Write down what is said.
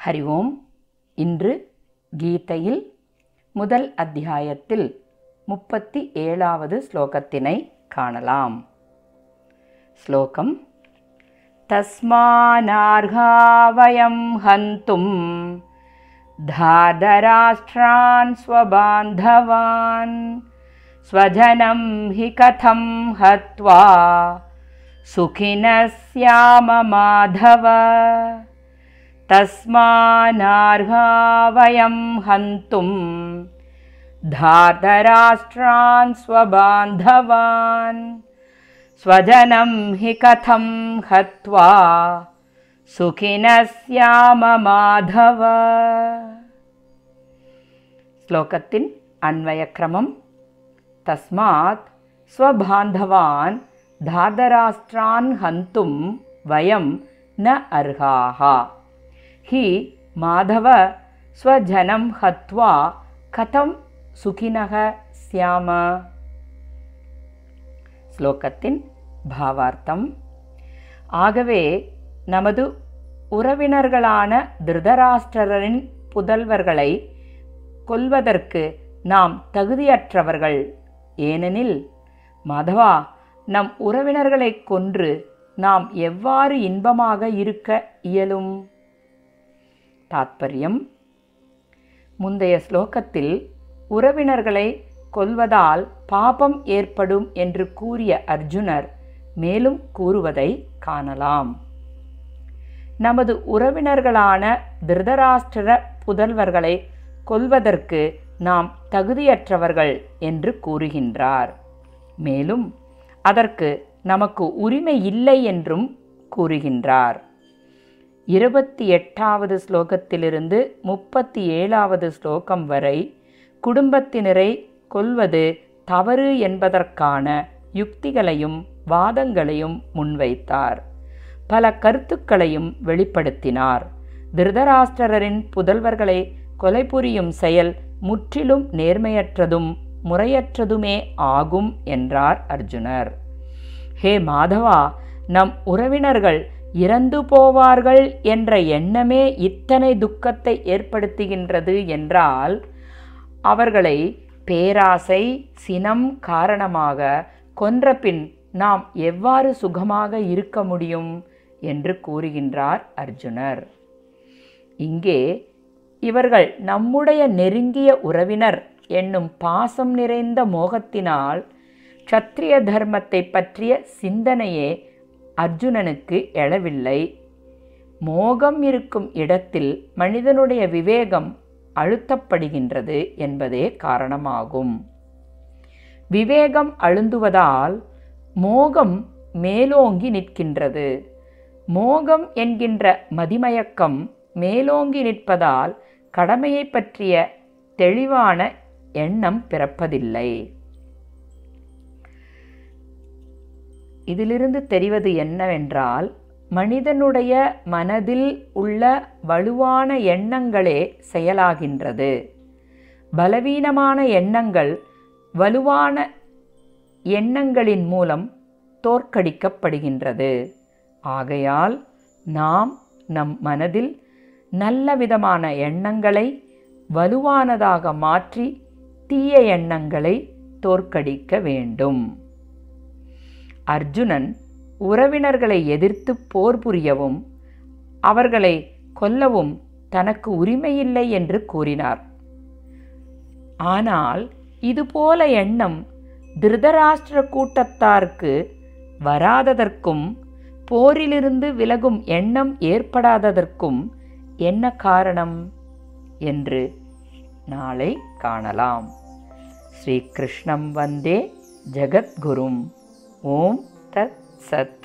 ஹரி ஓம் இன்று கீதையில் முதல் அத்தியாயத்தில் முப்பத்தி ஏழாவது ஸ்லோகத்தினை காணலாம் ஸ்லோகம் தஸ்மானார்ஹா வயம் ஹந்தும் धादराष्ट्रान् स्वबान्धवान् स्वजनं हि कथं हत्वा सुखिनः स्याम माधव तस्मानार्हा वयं हन्तुं धार्धराष्ट्रान् स्वबान्धवान् स्वजनं हि कथं हत्वा श्लोकस्य अन्वयक्रमं तस्मात् स्वबान्धवान् धातराष्ट्रान् हन्तुं वयं न अर्हाः। ஹி மாதவ ஸ்வஜனம் ஹத்வா கதம் சுகினக ஸ்யாம ஸ்லோகத்தின் பாவார்த்தம் ஆகவே நமது உறவினர்களான திருதராஷ்டிரரின் புதல்வர்களை கொல்வதற்கு நாம் தகுதியற்றவர்கள் ஏனெனில் மாதவா நம் உறவினர்களை கொன்று நாம் எவ்வாறு இன்பமாக இருக்க இயலும் தாத்பரியம். முந்தைய ஸ்லோகத்தில் உறவினர்களை கொல்வதால் பாபம் ஏற்படும் என்று கூறிய அர்ஜுனர் மேலும் கூறுவதை காணலாம். நமது உறவினர்களான திருதராஷ்டிர புதல்வர்களை கொல்வதற்கு நாம் தகுதியற்றவர்கள் என்று கூறுகின்றார். மேலும் அதற்கு நமக்கு உரிமை இல்லை என்றும் கூறுகின்றார். இருபத்தி எட்டாவது ஸ்லோகத்திலிருந்து முப்பத்தி ஏழாவது ஸ்லோகம் வரை குடும்பத்தினரை கொல்வது தவறு என்பதற்கான யுக்திகளையும் வாதங்களையும் முன்வைத்தார். பல கருத்துக்களையும் வெளிப்படுத்தினார். திருதராஷ்டிரரின் புதல்வர்களை கொலை புரியும் செயல் முற்றிலும் நேர்மையற்றதும் முறையற்றதுமே ஆகும் என்றார் அர்ஜுனர். ஹே மாதவா நம் உறவினர்கள் இறந்து போவார்கள் என்ற எண்ணமே இத்தனை துக்கத்தை ஏற்படுத்துகின்றது என்றால் அவர்களை பேராசை சினம் காரணமாக கொன்றபின் நாம் எவ்வாறு சுகமாக இருக்க முடியும் என்று கூறுகின்றார் அர்ஜுனர். இங்கே இவர்கள் நம்முடைய நெருங்கிய உறவினர் என்னும் பாசம் நிறைந்த மோகத்தினால் க்ஷத்ரிய தர்மத்தை பற்றிய சிந்தனையே அர்ஜுனனுக்கு எழவில்லை. மோகம் இருக்கும் இடத்தில் மனிதனுடைய விவேகம் அழுத்தப்படுகின்றது என்பதே காரணமாகும். விவேகம் அழுந்துவதால் மோகம் மேலோங்கி நிற்கின்றது. மோகம் என்கின்ற மதிமயக்கம் மேலோங்கி நிற்பதால் கடமையை பற்றிய தெளிவான எண்ணம் பிறப்பதில்லை. இதிலிருந்து தெரிவது என்னவென்றால் மனிதனுடைய மனதில் உள்ள வலுவான எண்ணங்களே செயலாகின்றது. பலவீனமான எண்ணங்கள் வலுவான எண்ணங்களின் மூலம் தோற்கடிக்கப்படுகின்றது. ஆகையால் நாம் நம் மனதில் நல்ல விதமான எண்ணங்களை வலுவானதாக மாற்றி தீய எண்ணங்களை தோற்கடிக்க வேண்டும். அர்ஜுனன் உறவினர்களை எதிர்த்து போர் புரியவும் அவர்களை கொல்லவும் தனக்கு உரிமையில்லை என்று கூறினார். ஆனால் இதுபோல எண்ணம் திருதராஷ்டிர கூட்டத்தாருக்கு வராததற்கும் போரிலிருந்து விலகும் எண்ணம் ஏற்படாததற்கும் என்ன காரணம் என்று நாளை காணலாம். ஸ்ரீகிருஷ்ணம் வந்தே ஜகத்குரும். ओम तत्सत